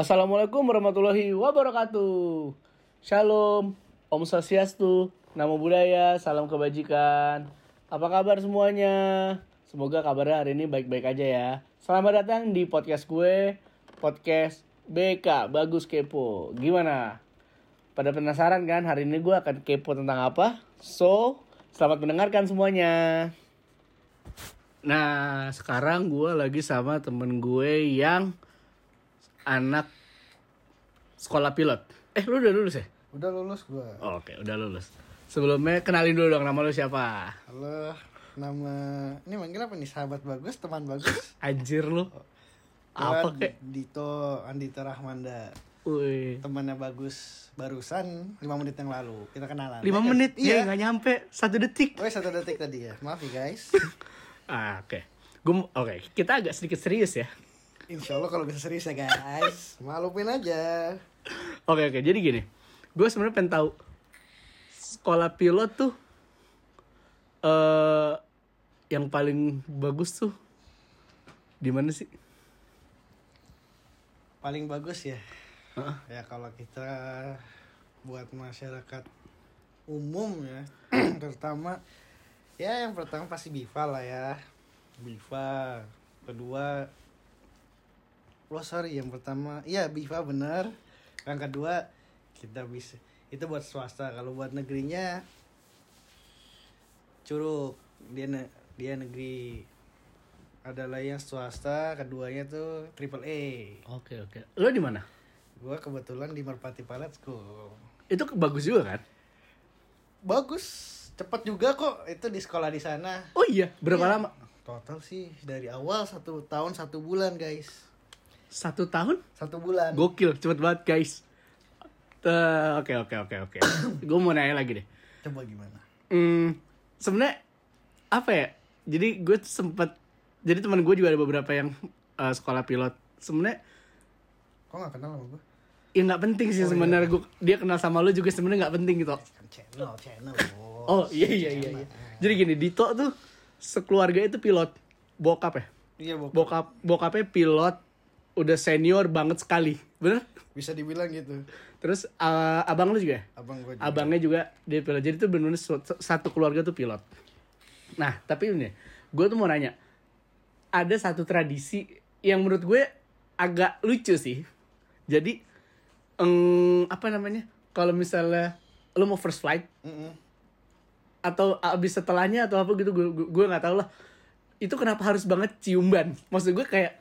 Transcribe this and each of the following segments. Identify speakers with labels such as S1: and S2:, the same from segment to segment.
S1: Assalamualaikum warahmatullahi wabarakatuh. Shalom, Om Swastiastu, Namo Buddhaya, salam kebajikan. Apa kabar semuanya? Semoga kabarnya hari ini baik-baik aja ya. Selamat datang di podcast gue, podcast BK Bagus Kepo. Gimana? Pada penasaran kan hari ini gue akan kepo tentang apa? So, selamat mendengarkan semuanya. Nah, sekarang gue lagi sama temen gue yang anak sekolah pilot. Eh, lu udah lulus ya?
S2: Udah lulus gua.
S1: Oh, Oke, udah lulus. Sebelumnya kenalin dulu dong nama lu siapa?
S2: Halo, nama ini manggil apa nih? Sahabat bagus, teman bagus.
S1: Anjir lu. Apa kek?
S2: Dito Andita Rahmanda.
S1: Wih.
S2: Temannya bagus barusan 5 menit yang lalu. Kita kenalan.
S1: 5
S2: Ya kan?
S1: menit
S2: Iya.
S1: ya nggak nyampe satu detik.
S2: Oh, satu detik tadi ya. Maaf ya, guys.
S1: Ah, oke. Gua oke, kita agak sedikit serius ya.
S2: Insya Allah kalau bisa serius ya, guys. Malumin aja.
S1: Oke, oke. Jadi gini. Gue sebenarnya pengen tahu sekolah pilot tuh eh yang paling bagus tuh di mana sih?
S2: Paling bagus ya. Ya kalau kita buat masyarakat umum ya, terutama ya yang pertama pasti Biva lah ya. Biva. Kedua Oh sorry, yang pertama iya Biva benar. Yang kedua kita bisa itu buat swasta. Kalau buat negerinya Curug. Dia ne- dia negeri adalah yang swasta, keduanya tuh triple A.
S1: Oke, oke. Lo di mana?
S2: Gua kebetulan di Merpati Pilot School.
S1: Itu bagus juga kan?
S2: Bagus, cepet juga kok. Itu di sekolah di sana.
S1: Oh iya, berapa
S2: Iya.
S1: lama?
S2: Total sih dari awal satu tahun satu bulan guys.
S1: Satu tahun?
S2: Satu bulan.
S1: Gokil, cepet banget guys. Oke, oke, oke, oke. Gue mau nanya lagi deh.
S2: Coba gimana?
S1: Hmm, sebenarnya apa ya? Jadi gue sempet, jadi teman gue juga ada beberapa yang eh, sekolah pilot. Sebenarnya
S2: Kok gak kenal sama gue?
S1: ya nggak penting sih sebenarnya gue dia kenal sama lu juga sebenarnya nggak penting gitu.
S2: Kan channel, channel. bos.
S1: Oh iya iya iya. iya. Jadi gini, Dito tuh sekeluarga itu pilot. Bokap ya?
S2: Iya, Bok.
S1: Bokap bokapnya pilot udah senior banget sekali. Bener?
S2: Bisa dibilang gitu.
S1: Terus eh, abang lu juga ya?
S2: Abang gue juga.
S1: abangnya juga dia pilot jadi tuh benar-benar su- satu keluarga tuh pilot nah tapi ini gue tuh mau nanya ada satu tradisi yang menurut gue agak lucu sih jadi em, apa namanya kalau misalnya lo mau first flight
S2: Mm-mm.
S1: atau abis setelahnya atau apa gitu gue gue nggak tahu lah itu kenapa harus banget cium ban maksud gue kayak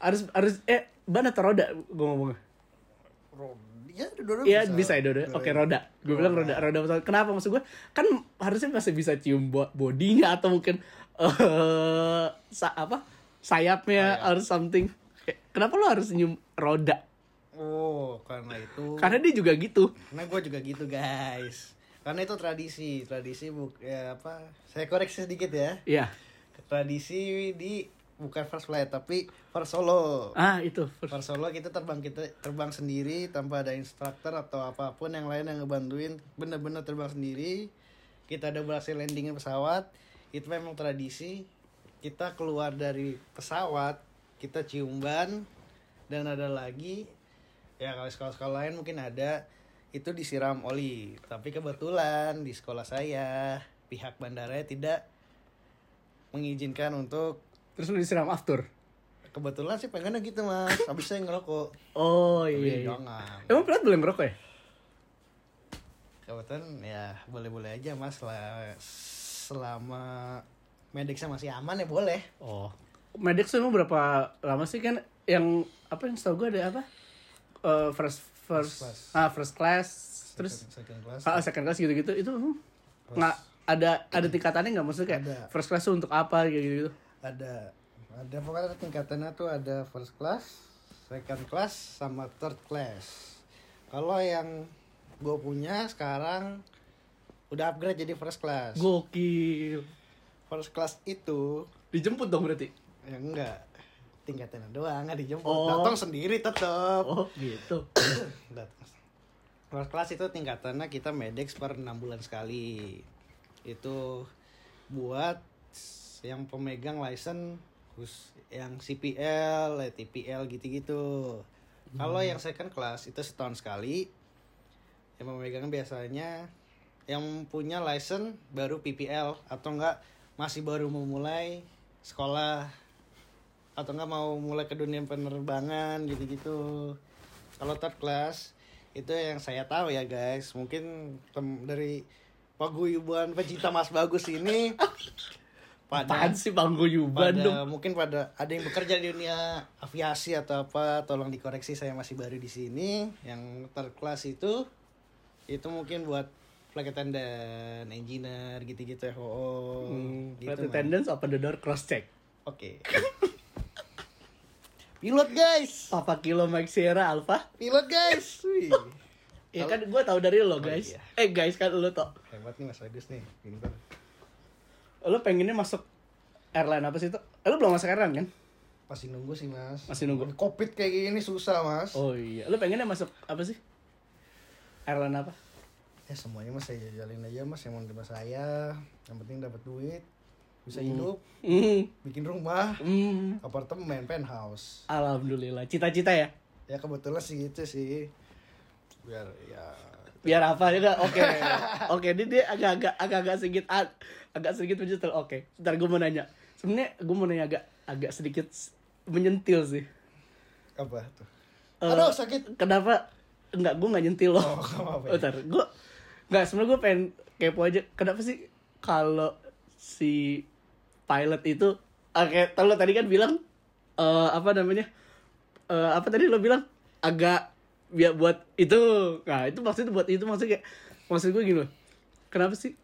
S1: harus harus eh ban atau roda gue ngomongnya
S2: Ro- Ya, dua
S1: Iya bisa ya. Oke roda. Gue bilang roda roda pesawat. Kenapa maksud gue? Kan harusnya masih bisa cium bo- bodinya atau mungkin eh sa- apa sayapnya or something. Kayak, Kenapa lo harus nyium roda?
S2: Oh, karena itu.
S1: Karena dia juga gitu.
S2: Karena gue juga gitu guys. Karena itu tradisi, tradisi buk ya apa? Saya koreksi sedikit ya.
S1: Iya.
S2: Tradisi di bukan first flight tapi first solo.
S1: Ah itu.
S2: First solo kita terbang kita terbang sendiri tanpa ada instruktur atau apa pun yang lain yang ngebantuin. Bener-bener terbang sendiri. Kita ada berhasil landingin pesawat. Itu memang tradisi. Kita keluar dari pesawat, kita cium ban dan ada lagi ya kalau sekolah-sekolah lain mungkin ada itu disiram oli tapi kebetulan di sekolah saya pihak bandara tidak mengizinkan untuk
S1: Terus lo disiram after.
S2: kebetulan sih pengennya gitu mas habis saya ngerokok
S1: Oh iya. iya.
S2: jangan
S1: Emang pilot boleh ngerokok ya?
S2: kebetulan ya boleh-boleh aja mas lah selama mediknya masih aman ya boleh
S1: Oh. Medix tuh emang berapa lama sih kan yang apa yang setahu gue ada apa? Eh, first first
S2: First class.
S1: ah first class terus
S2: Second- second class
S1: Ah, second class gitu-gitu itu hmm, nggak ada ada tingkatannya nggak maksudnya kayak
S2: Ada.
S1: first class tuh untuk apa kayak gitu gitu
S2: ada ada pokoknya tingkatannya tuh ada first class second class sama third class. Kalau yang gue punya sekarang udah upgrade jadi first class.
S1: Gokil.
S2: First class itu
S1: dijemput dong berarti?
S2: Ya enggak. Tingkatannya doang nggak dijemput.
S1: Oh.
S2: datang sendiri tetep.
S1: Oh gitu.
S2: Datang first class itu tingkatannya kita medex per enam bulan sekali. Itu buat yang pemegang license khusus yang CPL, TPL gitu-gitu. Kalau yang second class itu setahun sekali. Yang memegang biasanya yang punya license baru PPL atau enggak masih baru memulai sekolah atau enggak mau mulai ke dunia penerbangan gitu-gitu. Kalau third class itu yang saya tahu ya guys, mungkin dari paguyuban pecinta Mas Bagus ini
S1: Apaan sih paguyuban
S2: pada
S1: dong?
S2: mungkin pada ada yang bekerja di dunia aviasi atau apa tolong dikoreksi saya masih baru di sini yang terkelas itu itu mungkin buat flight attendant, engineer gitu-gitu FOO
S1: Hmm,
S2: gitu.
S1: flight
S2: Mas.
S1: attendants open the door cross check.
S2: Oke. Pilot guys.
S1: Papa Kilo Mike Sierra Alpha.
S2: Pilot guys. Wih.
S1: Ya kan gue tahu dari lo guys.
S2: iya.
S1: Eh guys kan lo tau.
S2: Hebat nih Mas Agus nih. Pintar.
S1: Lo pengennya masuk airline apa sih tuh? Eh, lo belum masuk airline kan?
S2: Masih nunggu sih Mas.
S1: Masih nunggu.
S2: Covid kayak gini susah Mas.
S1: Oh iya. Lo pengennya masuk apa sih? Airline apa?
S2: ya semuanya mas saya jalin aja mas yang mau terima saya yang penting dapat duit bisa hidup
S1: Hmm.
S2: bikin rumah
S1: Hmm.
S2: apartemen penthouse
S1: Alhamdulillah. Cita-cita ya?
S2: ya kebetulan sih gitu sih biar ya
S1: Biar apa juga? Oke. Oke, ini dia agak-agak agak-agak sedikit agak sedikit menyentil. Oke. Ntar gue mau nanya. Sebenarnya gue mau nanya agak agak sedikit menyentil sih.
S2: apa tuh
S1: Eh,
S2: aduh sakit
S1: Kenapa? Enggak, gue nggak nyentil loh.
S2: oh nggak apa-apa
S1: Oh,
S2: ya.
S1: ntar, gue nggak sebenarnya gue pengen kepo aja. Kenapa sih kalau si pilot itu, oke, lo tadi kan bilang eh apa namanya? eh apa tadi lo bilang agak biar buat itu. Nah itu maksudnya buat itu maksudnya kayak maksud gue gini loh. Kenapa sih?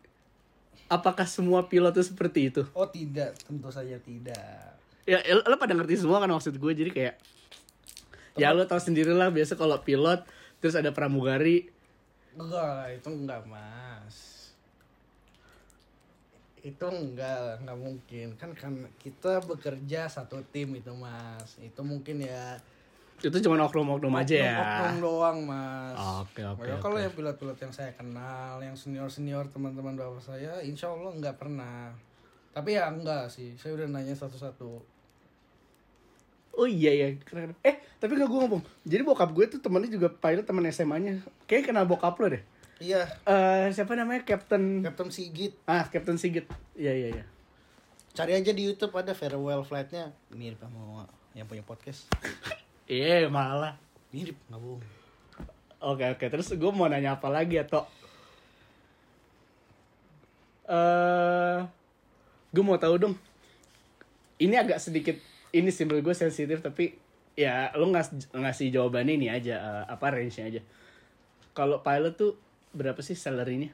S1: Apakah semua pilot itu seperti itu?
S2: oh tidak tentu saja tidak
S1: Ya lo, pada ngerti semua kan maksud gue jadi kayak ya lo tau sendiri lah biasa kalau pilot terus ada pramugari
S2: enggak itu enggak mas itu enggak enggak mungkin kan kan kita bekerja satu tim itu mas itu mungkin ya
S1: itu cuma oknum-oknum aja ya.
S2: Oknum doang mas.
S1: Oke, oke, oke.
S2: Kalau yang pilot-pilot yang saya kenal, yang senior-senior teman-teman bapak saya, insya Allah nggak pernah. Tapi ya enggak sih, saya udah nanya satu-satu.
S1: Oh iya ya, keren. Eh, tapi gak gue ngomong. Jadi bokap gue tuh temennya juga pilot teman SMA-nya. Kayaknya kenal bokap lo deh.
S2: Iya,
S1: Eh, siapa namanya? Captain
S2: Captain Sigit.
S1: Ah, Captain Sigit. Iya, iya, iya.
S2: Cari aja di YouTube ada farewell flight-nya. Mirip sama yang punya podcast.
S1: Iya, malah.
S2: Mirip, nggak bohong.
S1: Oke, oke. Terus gue mau nanya apa lagi ya, Tok? Eh, gue mau tahu dong. Ini agak sedikit ini sih menurut gue sensitif tapi ya lo ngas ngasih jawabannya ini aja eh, apa range-nya aja. Kalau pilot tuh berapa sih salary-nya?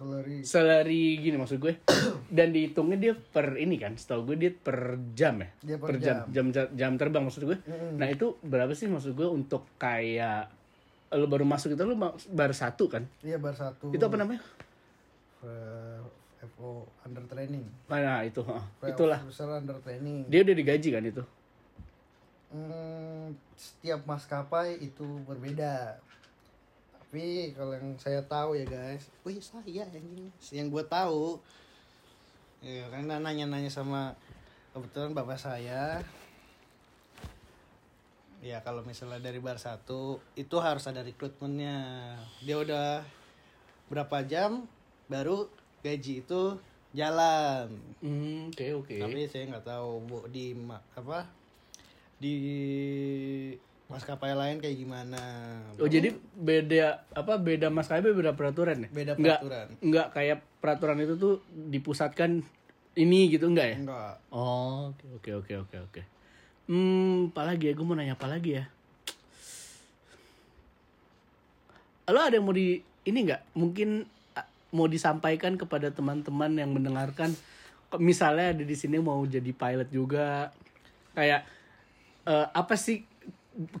S2: Salary.
S1: Salary gini maksud gue. Dan dihitungnya dia per ini kan, setahu gue dia per jam ya.
S2: Dia per
S1: jam. jam jam terbang maksud gue. Nah, itu berapa sih maksud gue untuk kayak lo baru masuk itu lo baru satu kan?
S2: Iya, bar satu.
S1: Itu apa namanya?
S2: FO under training.
S1: Nah, itu, heeh.
S2: Flight
S1: itulah.
S2: Under training.
S1: Dia udah digaji kan itu.
S2: Hmm, setiap maskapai itu berbeda. Tapi kalau yang saya tahu ya guys, wih saya anjing, yang gue tahu, ya karena nanya-nanya sama kebetulan bapak saya, ya kalau misalnya dari bar satu itu harus ada rekrutmennya. Dia udah berapa jam baru gaji itu jalan.
S1: Hmm, oke oke.
S2: Tapi saya nggak tahu bu di apa di maskapai lain kayak gimana.
S1: Oh jadi beda apa beda maskapai beda peraturan ya?
S2: Beda peraturan.
S1: Nggak kayak peraturan itu tuh dipusatkan ini gitu enggak ya?
S2: Enggak.
S1: Oh, oke oke oke oke oke. Hmm, apa lagi ya? Gue mau nanya apa lagi ya? Lo ada yang mau di ini nggak? Mungkin mau disampaikan kepada teman-teman yang mendengarkan, misalnya ada di sini mau jadi pilot juga, kayak eh, apa sih?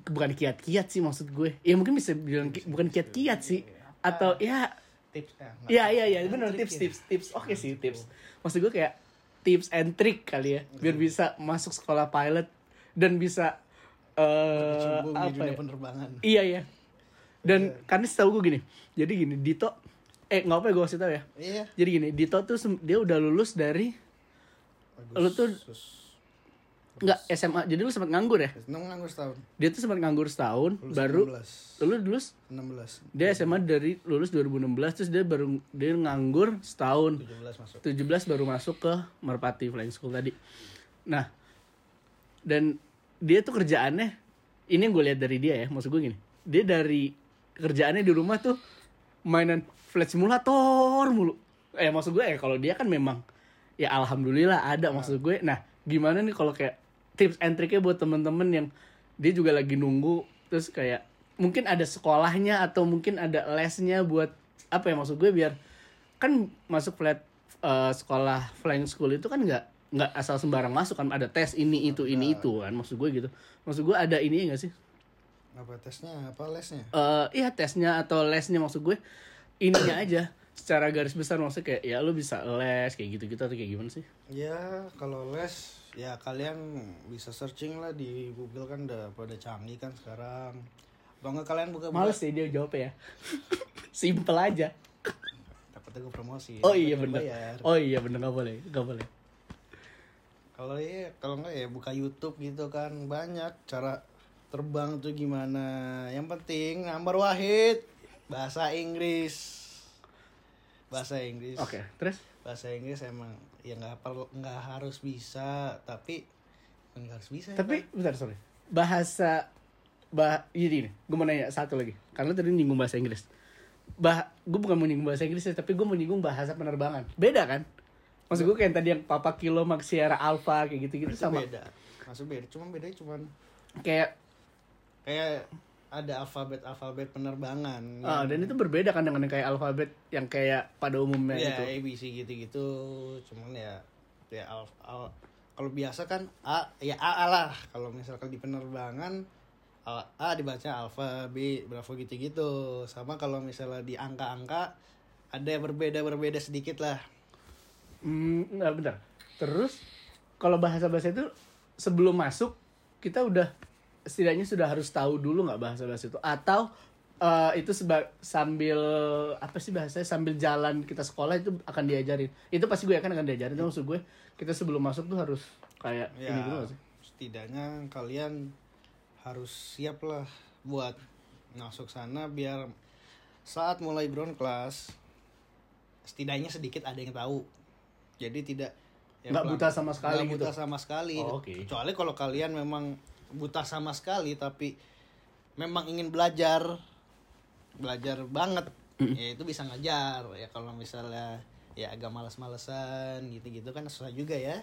S1: Bukan kiat-kiat sih maksud gue. Ya mungkin bisa bilang ki- bukan kiat-kiat sih, atau ya
S2: Tips ya. nggak.
S1: Iya iya iya benar tips tips tips oke sih tips maksud gue kayak tips and trick kali ya biar bisa masuk sekolah pilot dan bisa eh
S2: di
S1: apa
S2: dunia
S1: ya?
S2: penerbangan.
S1: iya iya dan karena setahu gue gini jadi gini Dito eh nggak apa ya gue kasih tau ya
S2: Iya.
S1: jadi gini Dito tuh dia udah lulus dari Lu tuh-
S2: Agustus.
S1: Enggak, SMA. Jadi lu sempat nganggur ya?
S2: Nganggur setahun.
S1: Dia tuh sempat nganggur setahun,
S2: Lulus
S1: baru
S2: 16.
S1: lu lulus
S2: 16.
S1: dia SMA dari lulus 2016 terus dia baru dia nganggur setahun
S2: 17 masuk.
S1: 17 baru masuk ke Merpati Flying School tadi. Nah, dan dia tuh kerjaannya ini yang gue lihat dari dia ya, maksud gue gini. Dia dari kerjaannya di rumah tuh mainan flight simulator mulu. Eh maksud gue ya kalau dia kan memang ya alhamdulillah ada maksud gue. Nah, gimana nih kalau kayak tips and triknya buat temen-temen yang dia juga lagi nunggu terus kayak mungkin ada sekolahnya atau mungkin ada lesnya buat apa ya maksud gue biar kan masuk flight eh, sekolah flying school itu kan nggak nggak asal sembarang masuk kan ada tes ini itu ini itu kan maksud gue gitu maksud gue ada ini nggak sih
S2: Apa tesnya? Apa lesnya?
S1: eh iya tesnya atau lesnya maksud gue ininya aja secara garis besar maksudnya kayak ya lu bisa les kayak gitu gitu atau kayak gimana sih
S2: Ya, kalau les ya kalian bisa searching lah di Google kan udah pada canggih kan sekarang. Atau enggak kalian buka
S1: males sih dia jawab ya simple aja
S2: Takutnya gue promosi.
S1: oh iya bener
S2: bayar.
S1: oh iya bener nggak boleh nggak boleh
S2: Kalau iya, kalau enggak ya buka YouTube gitu kan banyak cara terbang tuh gimana. Yang penting nomor wahid bahasa Inggris. Bahasa Inggris.
S1: oke terus
S2: Bahasa Inggris emang ya nggak perlu nggak harus bisa tapi nggak harus bisa. ya,
S1: tapi bentar sorry. Bahasa bah jadi nih gue mau nanya satu lagi. Karena tadi nyinggung bahasa Inggris. Bah gue bukan mau nyinggung bahasa Inggris ya, tapi gue mau nyinggung bahasa penerbangan. Beda kan? Maksud gue kayak tadi yang Papa Kilo Max Sierra Alpha kayak gitu gitu
S2: Itu
S1: sama.
S2: beda. Maksud beda, cuma bedanya cuman
S1: kayak
S2: kayak ada alfabet alfabet penerbangan
S1: ah, dan itu berbeda kan dengan yang kayak alfabet yang kayak pada umumnya
S2: ya
S1: gitu.
S2: ABC gitu-gitu. Cuman ya ya al, al- kalau biasa kan A ya A, A lah. Kalau misalkan di penerbangan A, A dibaca alfa B bravo gitu-gitu. Sama kalau misalnya di angka-angka ada yang berbeda berbeda sedikit lah.
S1: Hmm, nggak bentar. Terus kalau bahasa-bahasa itu sebelum masuk kita udah setidaknya sudah harus tahu dulu nggak bahasa-bahasa itu. Atau eh, itu seba- sambil apa sih bahasanya sambil jalan kita sekolah itu akan diajarin. Itu pasti gue akan akan diajarin itu maksud gue. Kita sebelum masuk tuh harus kayak
S2: ya
S1: ini dulu sih?
S2: setidaknya kalian harus siap lah buat masuk sana biar saat mulai ground class setidaknya sedikit ada yang tahu. Jadi tidak ya
S1: Nggak buta sama sekali
S2: nggak
S1: gitu?
S2: buta sama sekali.
S1: Oh, oke.
S2: kecuali kalau kalian memang buta sama sekali tapi memang ingin belajar belajar banget. Ya itu bisa ngajar ya kalau misalnya ya agak malas-malesan gitu-gitu kan susah juga ya.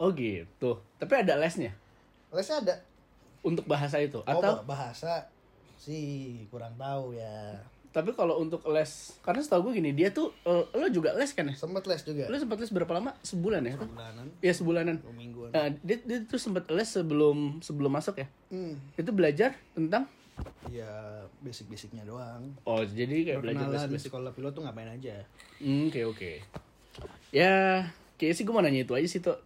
S1: Oh gitu. Tapi ada lesnya?
S2: Lesnya ada.
S1: Untuk bahasa itu
S2: Oh,
S1: atau?
S2: bah- bahasa sih kurang tahu ya.
S1: Tapi kalau untuk les karena setahu gue gini dia tuh eh, lo juga les kan ya
S2: Sempet les juga.
S1: lo sempat les berapa lama sebulan ya
S2: Bulanan,
S1: ya sebulanan
S2: dua mingguan.
S1: Nah, dia, dia tuh sempat les sebelum sebelum masuk ya.
S2: Hmm.
S1: Itu belajar tentang
S2: Ya basic-basicnya doang.
S1: oh jadi kayak belajar basic.
S2: sekolah pilot tuh ngapain aja?
S1: Hmm, oke oke. Ya, kayaknya sih gue mau nanya itu aja sih tuh.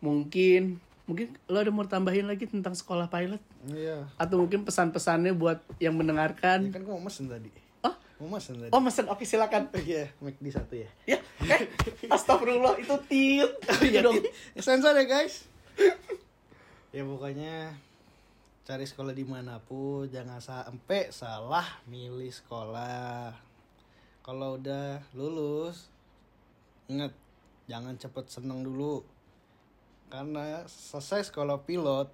S1: Mungkin mungkin lo ada mau tambahin lagi tentang sekolah pilot
S2: Iya.
S1: atau mungkin pesan-pesannya buat yang
S2: Ya
S1: mendengarkan.
S2: kan gua mau mesen tadi.
S1: Oh,
S2: Mau mesen tadi.
S1: oh mesen oke silakan.
S2: Iya, make di satu ya.
S1: Ya, eh, astagfirullah itu tit.
S2: Iya
S1: dong.
S2: dong. Sensor ya guys. ya pokoknya cari sekolah di mana pun jangan sampai salah milih sekolah. Kalau udah lulus, ingat jangan cepet seneng dulu. Karena selesai sekolah pilot,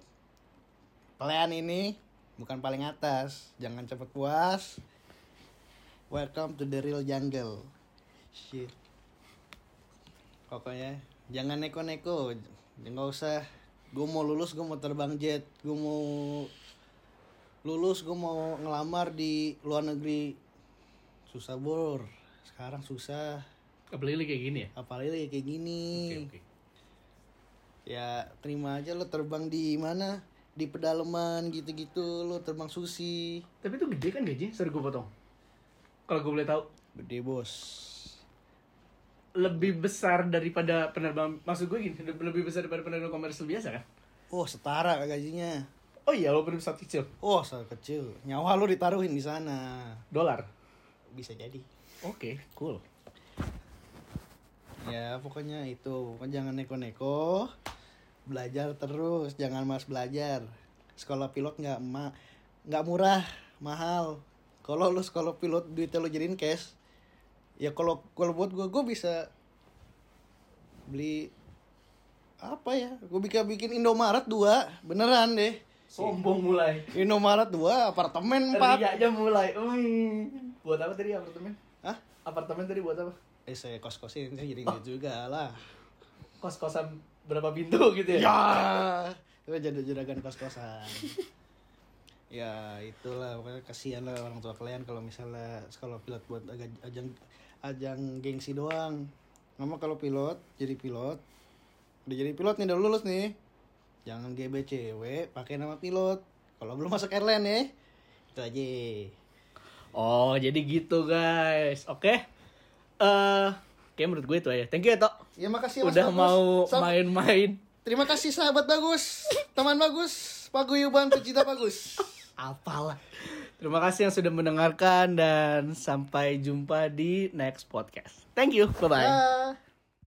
S2: plan ini bukan paling atas. Jangan cepet puas. Welcome to the real jungle. Shit pokoknya jangan neko-neko nggak usah gue mau lulus gue mau terbang jet gue mau lulus gue mau ngelamar di luar negeri susah bor sekarang susah
S1: Apalagi kayak gini ya.
S2: apalagi kayak gini
S1: Oke, oke.
S2: Ya terima aja lo terbang di mana? Di pedalaman gitu-gitu. Lo terbang susi
S1: Tapi itu gede kan gaji? Sorry gue potong. Kalau gue boleh tahu,
S2: gede bos.
S1: Lebih besar daripada penerbang maksud gue gini lebih besar daripada penerbang komersil biasa kan?
S2: Oh setara gajinya.
S1: Oh iya walaupun pesawat kecil.
S2: Oh sangat kecil. Nyawa lo ditaruhin di sana.
S1: Dolar?
S2: Bisa jadi.
S1: Oke cool.
S2: Ya pokoknya itu. Pokoknya jangan neko-neko belajar terus jangan mas belajar sekolah pilot nggak ma nggak murah mahal kalau lu sekolah pilot duitnya lu jadiin cash ya kalau kalau buat gua gua bisa beli apa ya gua bisa bikin Indomaret dua beneran deh
S1: Sombong mulai.
S2: Indomaret dua apartemen empat
S1: aja mulai. Hmm. Buat apa tadi apartemen?
S2: Hah?
S1: Apartemen tadi buat apa?
S2: eh saya kos kosin jadi duit juga lah
S1: Kos-kosan berapa pintu gitu ya?
S2: ya. Itu jadi juragan kos kosan ya itulah. Pokoknya kasihan lah orang tua kalian kalau misalnya sekolah pilot buat agak ajang ajang gengsi doang. Mama kalau pilot jadi pilot. Udah jadi pilot nih udah lulus nih. Jangan GBCW pakai nama pilot. Kalau belum masuk airline ya itu aja.
S1: Oh, jadi gitu guys. Oke. Eh, kayak menurut gue itu aja. Thank you ya, Tok.
S2: ya makasih Mas
S1: Udah
S2: Bagus.
S1: mau main-main.
S2: terima kasih sahabat bagus teman bagus paguyuban pecinta bagus
S1: Apalah. Terima kasih yang sudah mendengarkan dan sampai jumpa di next podcast. Thank you. Bye-bye.
S2: Dah.